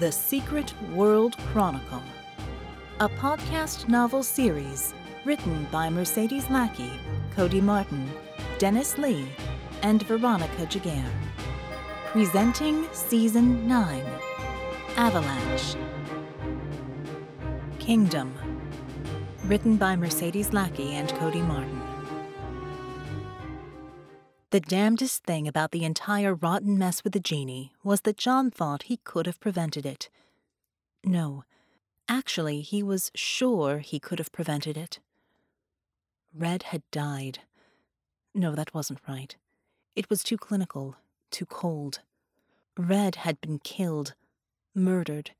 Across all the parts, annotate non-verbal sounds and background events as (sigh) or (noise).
The Secret World Chronicle, a podcast novel series written by Mercedes Lackey, Cody Martin, Dennis Lee, and Veronica Giguere. Presenting Season 9 Avalanche. Kingdom. Written by Mercedes Lackey and Cody Martin. The damnedest thing about the entire rotten mess with the genie was that John thought he could have prevented it. No, actually, he was sure he could have prevented it. Red had died. No, that wasn't right. It was too clinical, too cold. Red had been killed, murdered,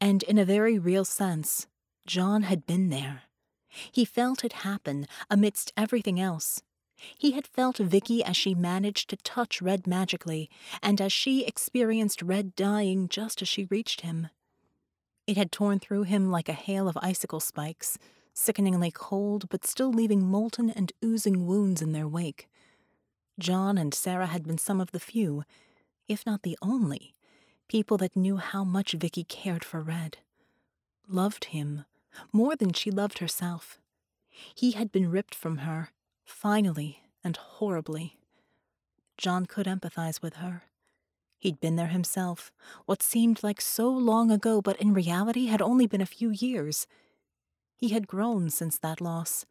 and in a very real sense, John had been there. He felt it happen amidst everything else he had felt Vicky as she managed to touch Red magically, and as she experienced Red dying just as she reached him. It had torn through him like a hail of icicle spikes, sickeningly cold but still leaving molten and oozing wounds in their wake. John and Sera had been some of the few, if not the only, people that knew how much Vicky cared for Red. Loved him, more than she loved herself. He had been ripped from her, Finally, and horribly. John could empathize with her. He'd been there himself, what seemed like so long ago, but in reality had only been a few years. He had grown since that loss.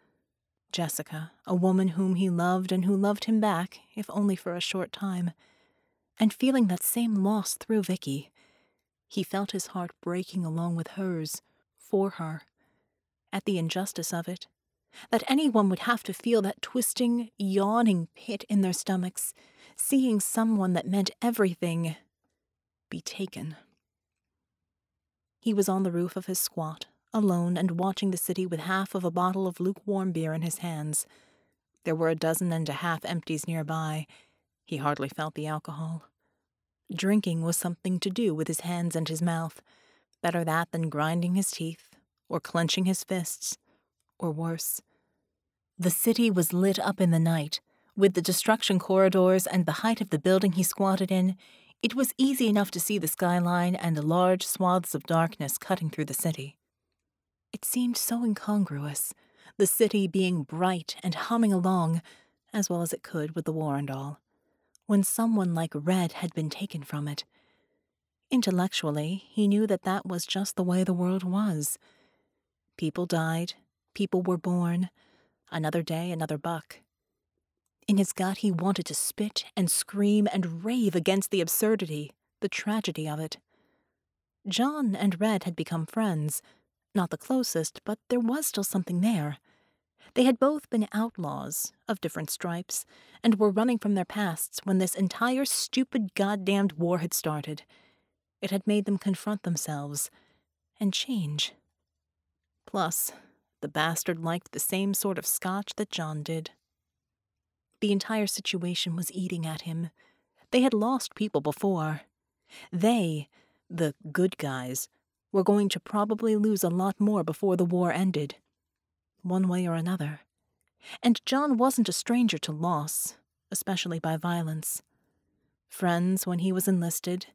Jessica, a woman whom he loved and who loved him back, if only for a short time. And feeling that same loss through Vicky, he felt his heart breaking along with hers, for her. At the injustice of it, that anyone would have to feel that twisting, yawning pit in their stomachs, seeing someone that meant everything be taken. He was on the roof of his squat, alone and watching the city with half of a bottle of lukewarm beer in his hands. There were a dozen and a half empties nearby. He hardly felt the alcohol. Drinking was something to do with his hands and his mouth. Better that than grinding his teeth, or clenching his fists, or worse. The city was lit up in the night. With the destruction corridors and the height of the building he squatted in, it was easy enough to see the skyline and the large swaths of darkness cutting through the city. It seemed so incongruous, the city being bright and humming along, as well as it could with the war and all, when someone like Red had been taken from it. Intellectually, he knew that that was just the way the world was. People died, people were born, Another day, another buck. In his gut, he wanted to spit and scream and rave against the absurdity, the tragedy of it. John and Red had become friends. Not the closest, but there was still something there. They had both been outlaws, of different stripes, and were running from their pasts when this entire stupid goddamned war had started. It had made them confront themselves and change. Plus, the bastard liked the same sort of scotch that John did. The entire situation was eating at him. They had lost people before. They, the good guys, were going to probably lose a lot more before the war ended. One way or another. And John wasn't a stranger to loss, especially by violence. Friends when he was enlisted,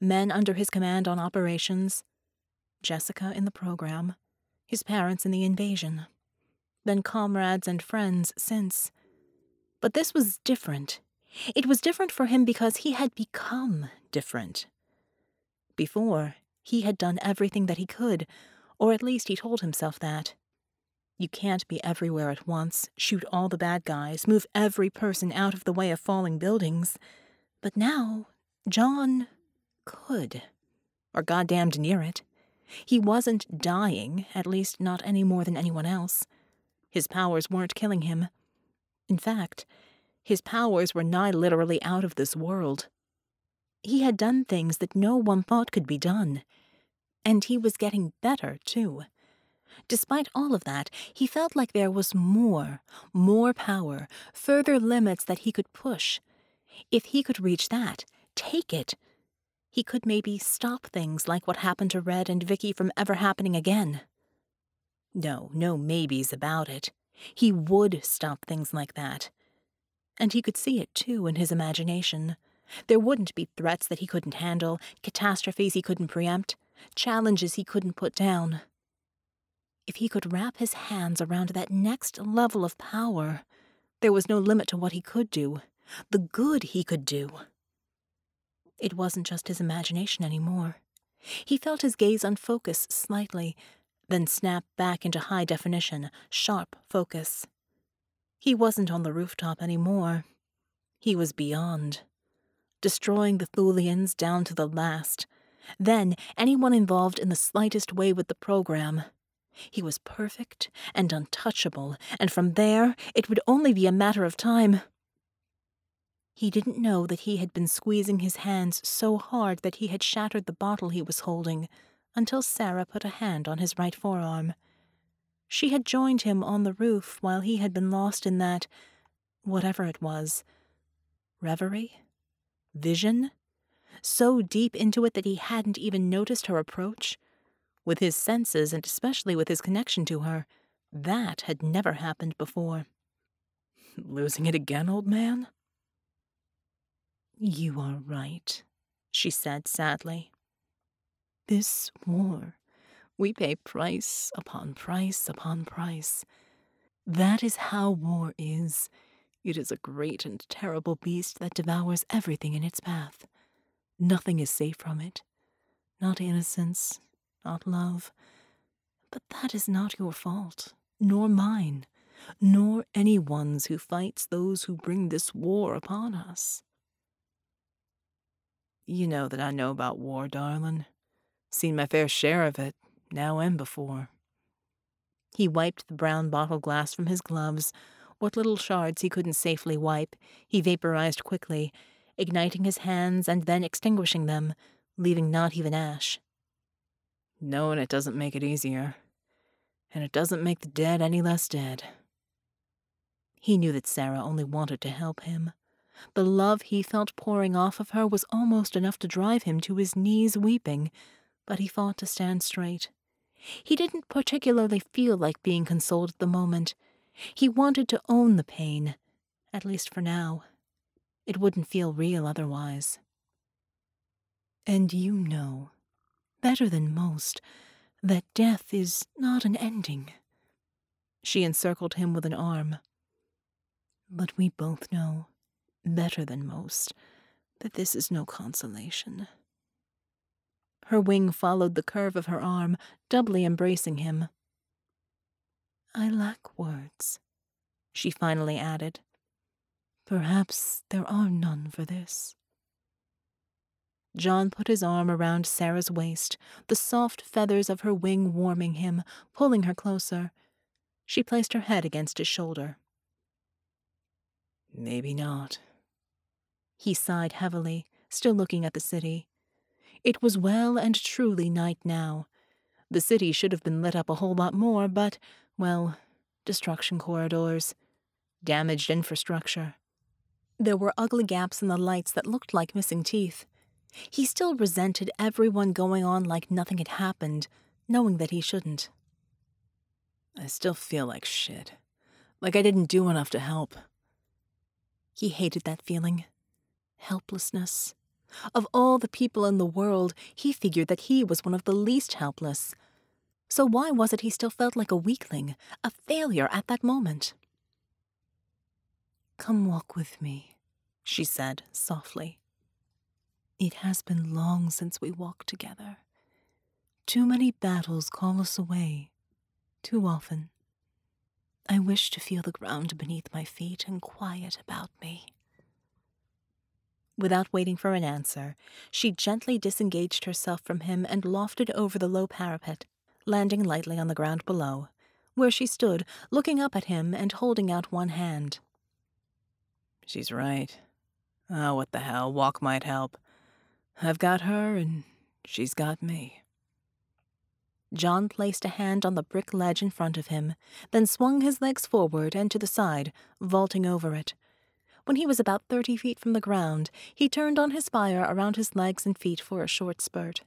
men under his command on operations, Jessica in the program, his parents in the invasion, then comrades and friends since. But this was different. It was different for him because he had become different. Before, he had done everything that he could, or at least he told himself that. You can't be everywhere at once, shoot all the bad guys, move every person out of the way of falling buildings. But now, John could. Or goddamned near it. He wasn't dying, at least not any more than anyone else. His powers weren't killing him. In fact, his powers were nigh literally out of this world. He had done things that no one thought could be done. And he was getting better, too. Despite all of that, he felt like there was more, more power, further limits that he could push. If he could reach that, take it, he could maybe stop things like what happened to Red and Vicky from ever happening again. No, no maybes about it. He would stop things like that. And he could see it, too, in his imagination. There wouldn't be threats that he couldn't handle, catastrophes he couldn't preempt, challenges he couldn't put down. If he could wrap his hands around that next level of power, there was no limit to what he could do, the good he could do. It wasn't just his imagination anymore. He felt his gaze unfocus slightly, then snap back into high definition, sharp focus. He wasn't on the rooftop anymore. He was beyond, destroying the Thulians down to the last. Then, anyone involved in the slightest way with the program. He was perfect and untouchable, and from there it would only be a matter of time. He didn't know that he had been squeezing his hands so hard that he had shattered the bottle he was holding until Sera put a hand on his right forearm. She had joined him on the roof while he had been lost in that, whatever it was, reverie? Vision? So deep into it that he hadn't even noticed her approach? With his senses, and especially with his connection to her, that had never happened before. (laughs) Losing it again, old man? You are right, she said sadly. This war, we pay price upon price upon price. That is how war is. It is a great and terrible beast that devours everything in its path. Nothing is safe from it. Not innocence, not love. But that is not your fault, nor mine, nor anyone's who fights those who bring this war upon us. You know that I know about war, darling. Seen my fair share of it, now and before. He wiped the brown bottle glass from his gloves. What little shards he couldn't safely wipe, he vaporized quickly, igniting his hands and then extinguishing them, leaving not even ash. Knowing it doesn't make it easier, and it doesn't make the dead any less dead. He knew that Sera only wanted to help him. The love he felt pouring off of her was almost enough to drive him to his knees weeping, but he fought to stand straight. He didn't particularly feel like being consoled at the moment. He wanted to own the pain, at least for now. It wouldn't feel real otherwise. And you know, better than most, that death is not an ending. She encircled him with an arm. But we both know better than most, that this is no consolation. Her wing followed the curve of her arm, doubly embracing him. I lack words, she finally added. Perhaps there are none for this. John put his arm around Sera's waist, the soft feathers of her wing warming him, pulling her closer. She placed her head against his shoulder. Maybe not. He sighed heavily, still looking at the city. It was well and truly night now. The city should have been lit up a whole lot more, but, well, destruction corridors, damaged infrastructure. There were ugly gaps in the lights that looked like missing teeth. He still resented everyone going on like nothing had happened, knowing that he shouldn't. I still feel like shit. Like I didn't do enough to help. He hated that feeling helplessness. Of all the people in the world, he figured that he was one of the least helpless. So why was it he still felt like a weakling, a failure at that moment? Come walk with me, she said softly. It has been long since we walked together. Too many battles call us away, too often. I wish to feel the ground beneath my feet and quiet about me. Without waiting for an answer, she gently disengaged herself from him and lofted over the low parapet, landing lightly on the ground below, where she stood, looking up at him and holding out one hand. She's right. Oh, what the hell, walk might help. I've got her, and she's got me. John placed a hand on the brick ledge in front of him, then swung his legs forward and to the side, vaulting over it, when he was about thirty feet from the ground, he turned on his fire around his legs and feet for a short spurt.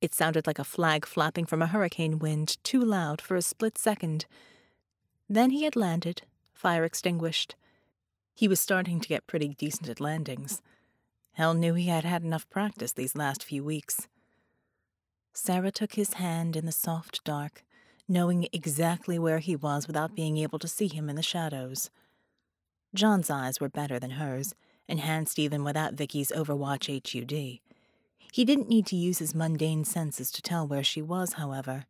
It sounded like a flag flapping from a hurricane wind, too loud for a split second. Then he had landed, fire extinguished. He was starting to get pretty decent at landings. Hell knew he had had enough practice these last few weeks. Sera took his hand in the soft dark, knowing exactly where he was without being able to see him in the shadows. John's eyes were better than hers, enhanced even without Vicky's Overwatch HUD. He didn't need to use his mundane senses to tell where she was, however.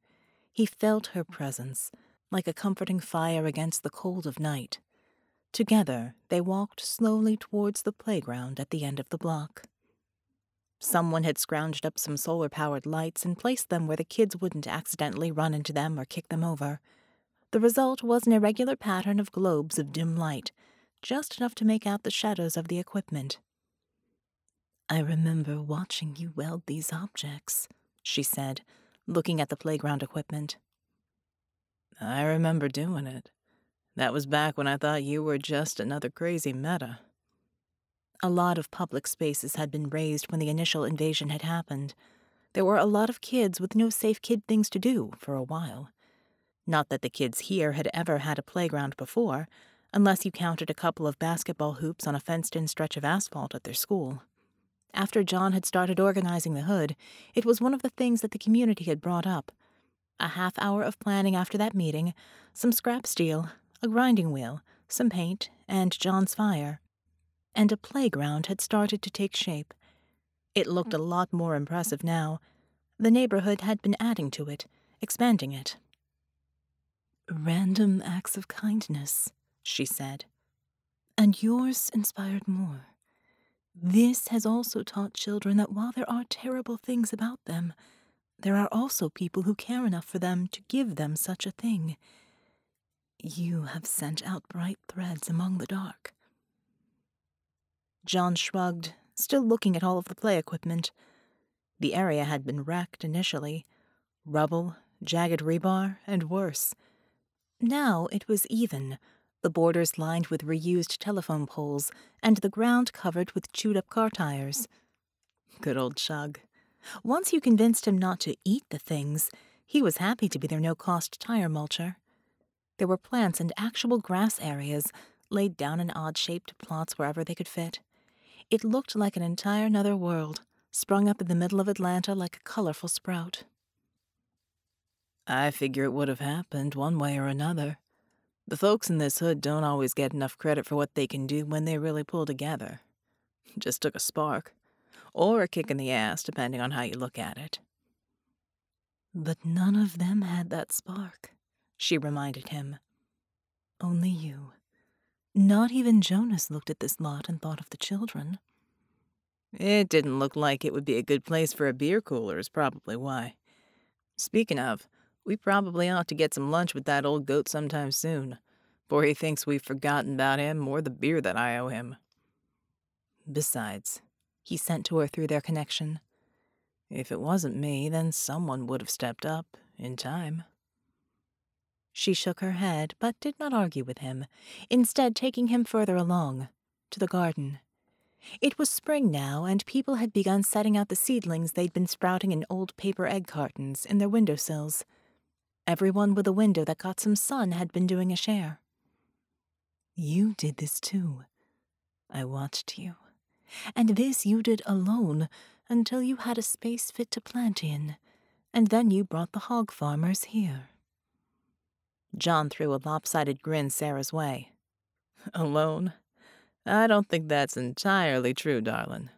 He felt her presence, like a comforting fire against the cold of night. Together, they walked slowly towards the playground at the end of the block. Someone had scrounged up some solar powered lights and placed them where the kids wouldn't accidentally run into them or kick them over. The result was an irregular pattern of globes of dim light, just enough to make out the shadows of the equipment. I remember watching you weld these objects, she said, looking at the playground equipment. I remember doing it. That was back when I thought you were just another crazy meta. A lot of public spaces had been razed when the initial invasion had happened. There were a lot of kids with no safe kid things to do for a while. Not that the kids here had ever had a playground before, unless you counted a couple of basketball hoops on a fenced in stretch of asphalt at their school. After John had started organizing the hood, it was one of the things that the community had brought up. A half hour of planning after that meeting, some scrap steel, a grinding wheel, some paint, and John's fire. And a playground had started to take shape. It looked a mm. lot more impressive now. The neighborhood had been adding to it, expanding it. Random acts of kindness, she said. And yours inspired more. This has also taught children that while there are terrible things about them, there are also people who care enough for them to give them such a thing. You have sent out bright threads among the dark. John shrugged, still looking at all of the play equipment. The area had been wrecked initially rubble, jagged rebar, and worse. Now it was even, the borders lined with reused telephone poles, and the ground covered with chewed up car tires. Good old Chug. Once you convinced him not to eat the things, he was happy to be their no cost tire mulcher. There were plants and actual grass areas laid down in odd shaped plots wherever they could fit. It looked like an entire nether world, sprung up in the middle of Atlanta like a colorful sprout. I figure it would have happened one way or another. The folks in this hood don't always get enough credit for what they can do when they really pull together. (laughs) Just took a spark. Or a kick in the ass, depending on how you look at it. But none of them had that spark she reminded him. Only you. Not even Jonas looked at this lot and thought of the children. It didn't look like it would be a good place for a beer cooler, is probably why. Speaking of, we probably ought to get some lunch with that old goat sometime soon, for he thinks we've forgotten about him or the beer that I owe him. Besides, he sent to her through their connection. If it wasn't me, then someone would have stepped up in time. She shook her head, but did not argue with him, instead, taking him further along, to the garden. It was spring now, and people had begun setting out the seedlings they'd been sprouting in old paper egg cartons in their window sills. Everyone with a window that got some sun had been doing a share. You did this too. I watched you. And this you did alone until you had a space fit to plant in, and then you brought the hog farmers here. John threw a lopsided grin Sera's way. (laughs) Alone? I don't think that's entirely true, darling.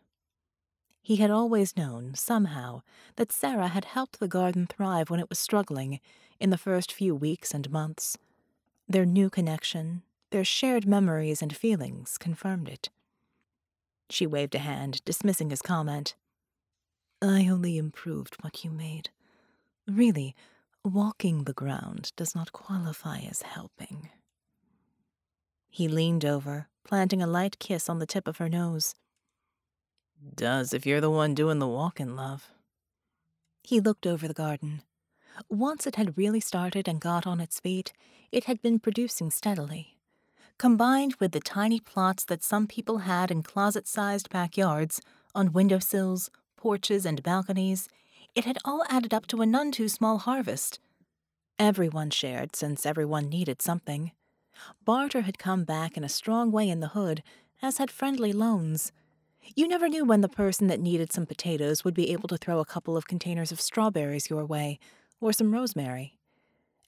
He had always known, somehow, that Sera had helped the garden thrive when it was struggling in the first few weeks and months. Their new connection, their shared memories and feelings confirmed it. She waved a hand, dismissing his comment. I only improved what you made. Really, Walking the ground does not qualify as helping. He leaned over, planting a light kiss on the tip of her nose. Does if you're the one doing the walking, love. He looked over the garden. Once it had really started and got on its feet, it had been producing steadily. Combined with the tiny plots that some people had in closet sized backyards, on window sills, porches, and balconies, it had all added up to a none too small harvest. Everyone shared, since everyone needed something. Barter had come back in a strong way in the hood, as had friendly loans. You never knew when the person that needed some potatoes would be able to throw a couple of containers of strawberries your way, or some rosemary.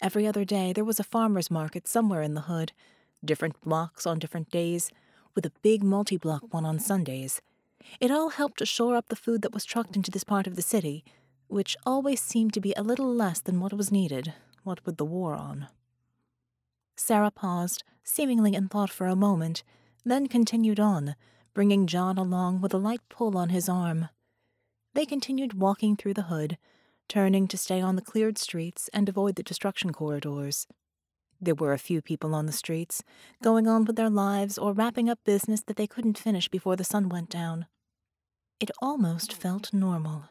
Every other day there was a farmer's market somewhere in the hood, different blocks on different days, with a big multi block one on Sundays. It all helped to shore up the food that was trucked into this part of the city, which always seemed to be a little less than what was needed, what with the war on. Sera paused, seemingly in thought for a moment, then continued on, bringing John along with a light pull on his arm. They continued walking through the hood, turning to stay on the cleared streets and avoid the destruction corridors. There were a few people on the streets, going on with their lives or wrapping up business that they couldn't finish before the sun went down. It almost felt normal.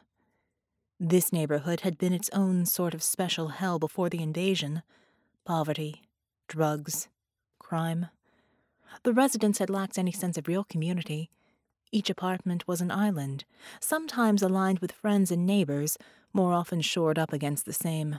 This neighborhood had been its own sort of special hell before the invasion poverty, drugs, crime. The residents had lacked any sense of real community. Each apartment was an island, sometimes aligned with friends and neighbors, more often shored up against the same.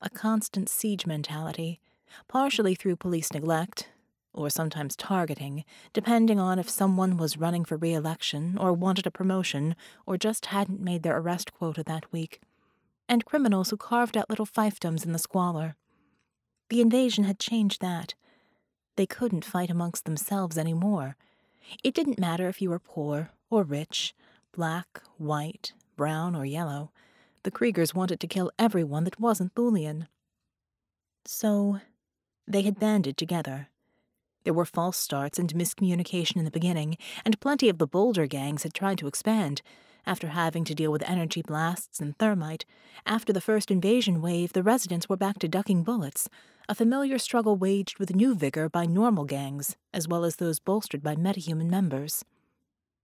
A constant siege mentality, partially through police neglect, or sometimes targeting, depending on if someone was running for re election, or wanted a promotion, or just hadn't made their arrest quota that week, and criminals who carved out little fiefdoms in the squalor. The invasion had changed that. They couldn't fight amongst themselves any more. It didn't matter if you were poor or rich, black, white, brown, or yellow. The Kriegers wanted to kill everyone that wasn't Thulian. So, they had banded together. There were false starts and miscommunication in the beginning, and plenty of the bolder gangs had tried to expand. After having to deal with energy blasts and thermite, after the first invasion wave, the residents were back to ducking bullets, a familiar struggle waged with new vigor by normal gangs, as well as those bolstered by metahuman members.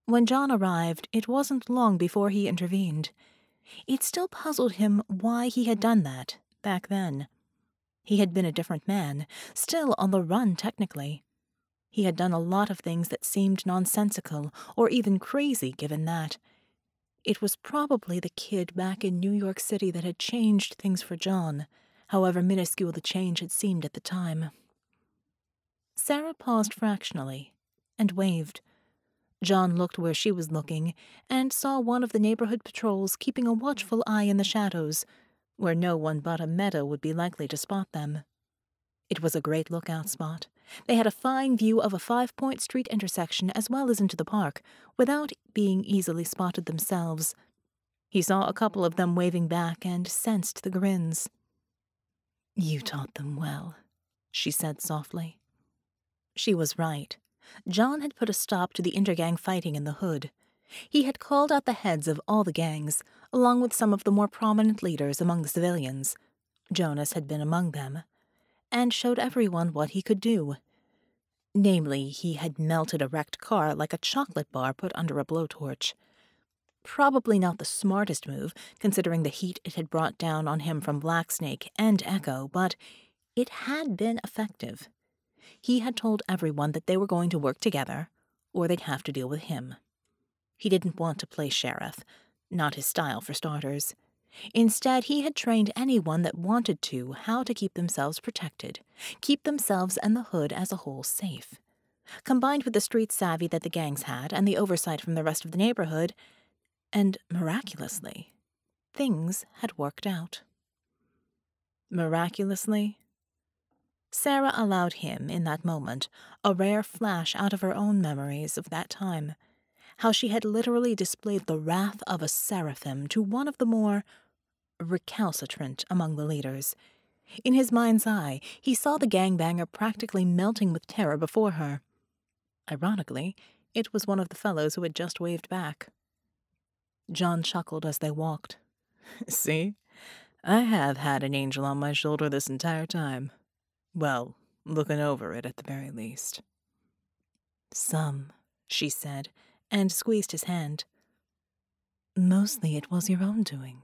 When John arrived, it wasn't long before he intervened. It still puzzled him why he had done that, back then. He had been a different man, still on the run technically. He had done a lot of things that seemed nonsensical or even crazy given that. It was probably the kid back in New York City that had changed things for John however minuscule the change had seemed at the time. Sera paused fractionally and waved. John looked where she was looking and saw one of the neighborhood patrols keeping a watchful eye in the shadows, where no one but a meta would be likely to spot them. It was a great lookout spot. They had a fine view of a five point street intersection as well as into the park, without being easily spotted themselves. He saw a couple of them waving back and sensed the grins. You taught them well, she said softly. She was right. John had put a stop to the intergang fighting in the hood. He had called out the heads of all the gangs, along with some of the more prominent leaders among the civilians. Jonas had been among them, and showed everyone what he could do. Namely, he had melted a wrecked car like a chocolate bar put under a blowtorch. Probably not the smartest move, considering the heat it had brought down on him from Blacksnake and Echo, but it had been effective. He had told everyone that they were going to work together, or they'd have to deal with him. He didn't want to play sheriff, not his style for starters. Instead, he had trained anyone that wanted to how to keep themselves protected, keep themselves and the hood as a whole safe. Combined with the street savvy that the gangs had and the oversight from the rest of the neighborhood, and miraculously, things had worked out. Miraculously? Sera allowed him, in that moment, a rare flash out of her own memories of that time, how she had literally displayed the wrath of a seraphim to one of the more recalcitrant among the leaders. In his mind's eye, he saw the gangbanger practically melting with terror before her. Ironically, it was one of the fellows who had just waved back. John chuckled as they walked. (laughs) See? I have had an angel on my shoulder this entire time. Well, looking over it at the very least. Some, she said, and squeezed his hand. Mostly it was your own doing.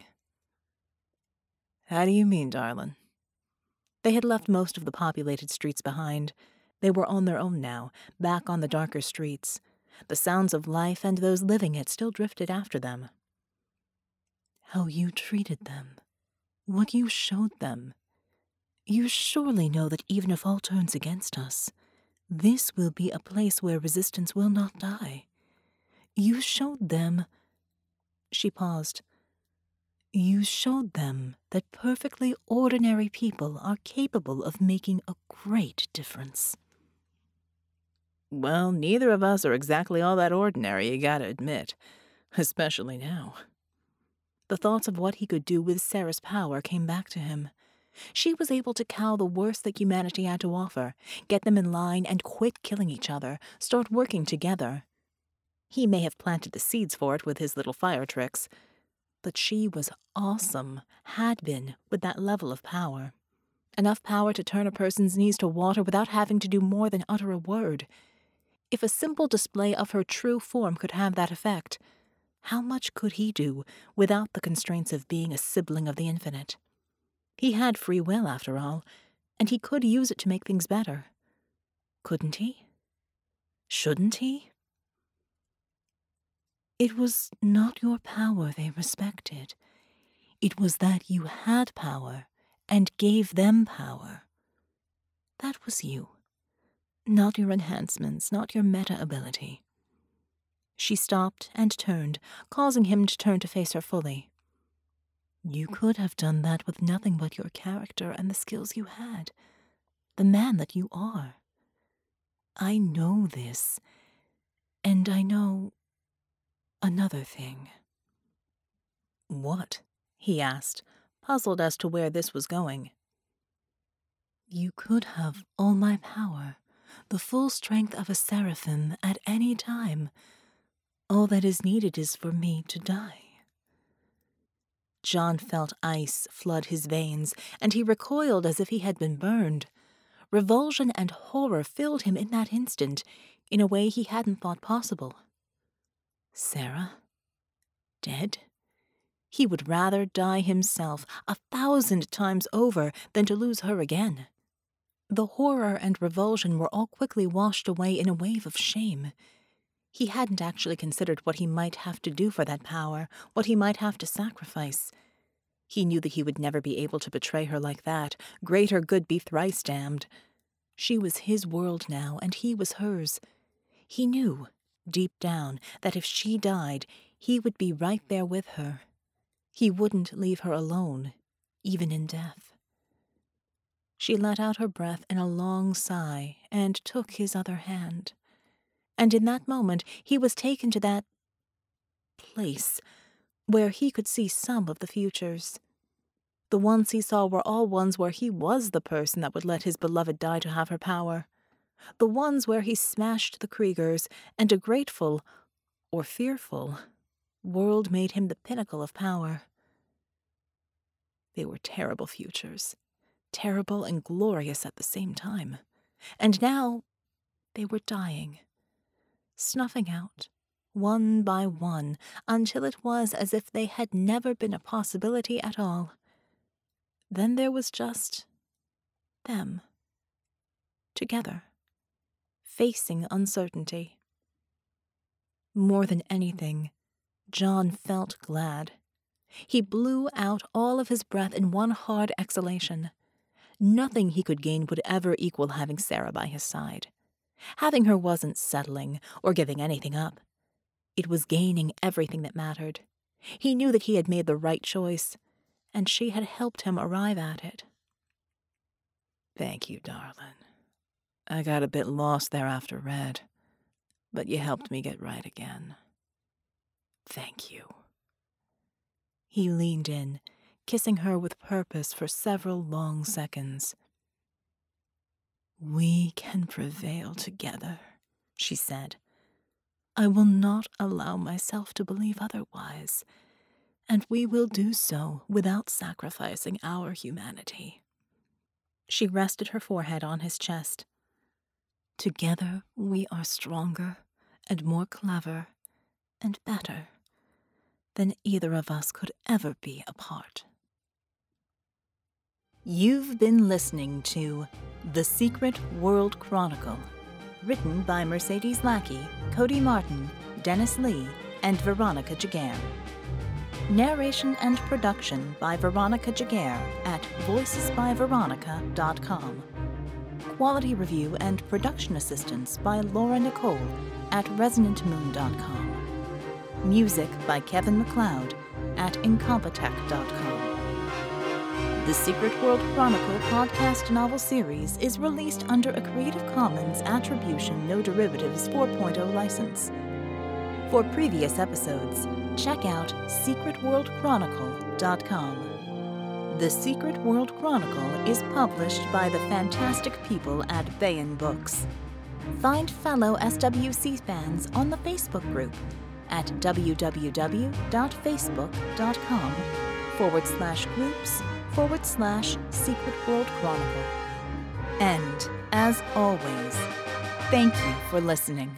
How do you mean, darlin'? They had left most of the populated streets behind. They were on their own now, back on the darker streets. The sounds of life and those living it still drifted after them. How you treated them, what you showed them. You surely know that even if all turns against us, this will be a place where resistance will not die. You showed them. She paused. You showed them that perfectly ordinary people are capable of making a great difference. Well, neither of us are exactly all that ordinary, you gotta admit. Especially now. The thoughts of what he could do with Sera's power came back to him. She was able to cow the worst that humanity had to offer, get them in line and quit killing each other, start working together. He may have planted the seeds for it with his little fire tricks, but she was awesome, had been, with that level of power. Enough power to turn a person's knees to water without having to do more than utter a word. If a simple display of her true form could have that effect, how much could he do without the constraints of being a sibling of the infinite? He had free will, after all, and he could use it to make things better. Couldn't he? Shouldn't he? It was not your power they respected. It was that you had power and gave them power. That was you. Not your enhancements, not your meta ability. She stopped and turned, causing him to turn to face her fully. You could have done that with nothing but your character and the skills you had, the man that you are. I know this, and I know another thing. What? he asked, puzzled as to where this was going. You could have all my power, the full strength of a seraphim at any time. All that is needed is for me to die. John felt ice flood his veins, and he recoiled as if he had been burned. Revulsion and horror filled him in that instant, in a way he hadn't thought possible. Sera? Dead? He would rather die himself a thousand times over than to lose her again. The horror and revulsion were all quickly washed away in a wave of shame. He hadn't actually considered what he might have to do for that power, what he might have to sacrifice. He knew that he would never be able to betray her like that. Greater good be thrice damned. She was his world now, and he was hers. He knew deep down, that if she died, he would be right there with her. He wouldn't leave her alone, even in death. She let out her breath in a long sigh and took his other hand. And in that moment, he was taken to that place where he could see some of the futures. The ones he saw were all ones where he was the person that would let his beloved die to have her power the ones where he smashed the Kriegers, and a grateful, or fearful, world made him the pinnacle of power. They were terrible futures, terrible and glorious at the same time. And now they were dying, snuffing out, one by one, until it was as if they had never been a possibility at all. Then there was just them, together facing uncertainty. More than anything, John felt glad. He blew out all of his breath in one hard exhalation. Nothing he could gain would ever equal having Sera by his side. Having her wasn't settling or giving anything up. It was gaining everything that mattered. He knew that he had made the right choice, and she had helped him arrive at it. Thank you, darling. I got a bit lost there after Red, but you helped me get right again. Thank you. He leaned in, kissing her with purpose for several long seconds. We can prevail together, she said. I will not allow myself to believe otherwise, and we will do so without sacrificing our humanity. She rested her forehead on his chest. Together we are stronger and more clever and better than either of us could ever be apart. You've been listening to The Secret World Chronicle, written by Mercedes Lackey, Cody Martin, Dennis Lee, and Veronica Giguere. Narration and production by Veronica Giguere at voicesbyveronica.com quality review and production assistance by Laura Nicole at resonantmoon.com. Music by Kevin MacLeod at Incompetech.com. The Secret World Chronicle podcast novel series is released under a Creative Commons Attribution No Derivatives 4.0 license. For previous episodes, check out secretworldchronicle.com. The Secret World Chronicle is published by the fantastic people at Baen Books. Find fellow SWC fans on the Facebook group at www.facebook.com forward slash groups forward slash Secret World Chronicle. And, as always, thank you for listening.